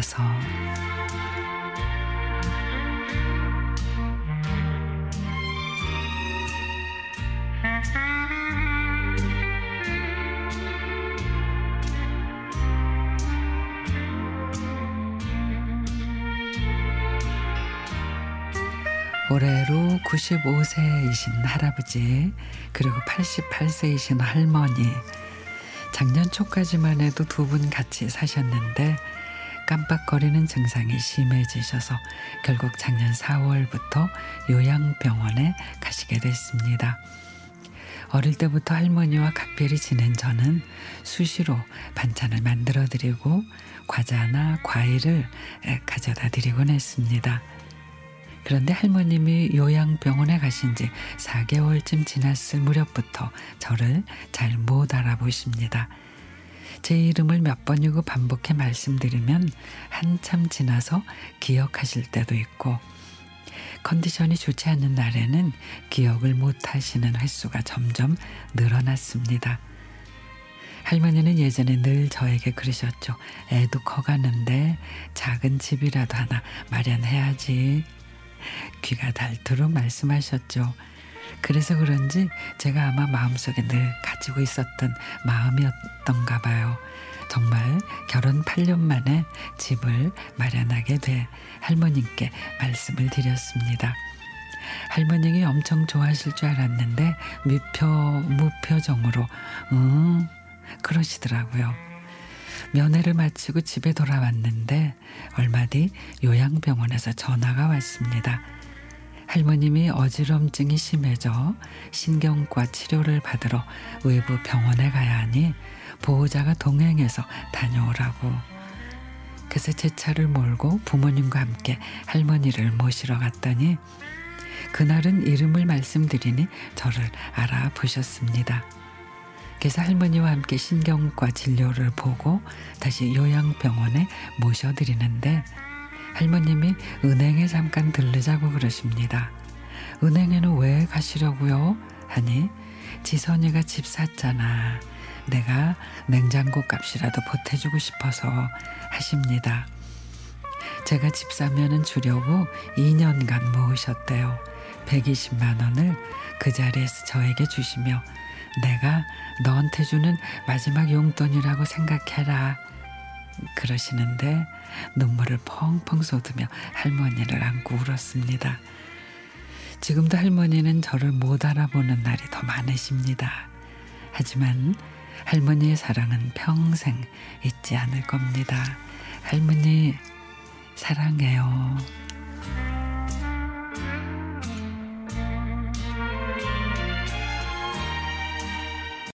병원에서. 올해로 95세이신 할아버지 그리고 88세이신 할머니 작년 초까지만 해도 두 분 같이 사셨는데 깜빡거리는 증상이 심해지셔서 결국 작년 4월부터 요양병원에 가시게 됐습니다. 어릴 때부터 할머니와 각별히 지낸 저는 수시로 반찬을 만들어 드리고 과자나 과일을 가져다 드리곤 했습니다. 그런데 할머님이 요양병원에 가신 지 4개월쯤 지났을 무렵부터 저를 잘 못 알아보십니다. 제 이름을 몇 번이고 반복해 말씀드리면 한참 지나서 기억하실 때도 있고 컨디션이 좋지 않은 날에는 기억을 못 하시는 횟수가 점점 늘어났습니다. 할머니는 예전에 늘 저에게 그러셨죠. 애도 커가는데 작은 집이라도 하나 마련해야지. 귀가 닳도록 말씀하셨죠. 그래서 그런지 제가 아마 마음속에 늘 가지고 있었던 마음이었던가 봐요. 정말 결혼 8년 만에 집을 마련하게 돼 할머님께 말씀을 드렸습니다. 할머님이 엄청 좋아하실 줄 알았는데 무표, 무표정으로, 음, 그러시더라고요. 면회를 마치고 집에 돌아왔는데 얼마 뒤 요양병원에서 전화가 왔습니다. 할머님이 어지럼증이 심해져 신경과 치료를 받으러 외부 병원에 가야 하니 보호자가 동행해서 다녀오라고. 그래서 제 차를 몰고 부모님과 함께 할머니를 모시러 갔더니 그날은 이름을 말씀드리니 저를 알아보셨습니다. 그래서 할머니와 함께 신경과 진료를 보고 다시 요양병원에 모셔드리는데 할머님이 은행에 잠깐 들르자고 그러십니다. 은행에는 왜 가시려고요? 하니 지선이가 집 샀잖아. 내가 냉장고 값이라도 보태주고 싶어서 하십니다. 제가 집 사면은 주려고 2년간 모으셨대요. 120만 원을 그 자리에서 저에게 주시며 내가 너한테 주는 마지막 용돈이라고 생각해라. 그러시는데 눈물을 펑펑 쏟으며 할머니를 안고 울었습니다. 지금도 할머니는 저를 못 알아보는 날이 더 많으십니다. 하지만 할머니의 사랑은 평생 잊지 않을 겁니다. 할머니, 사랑해요.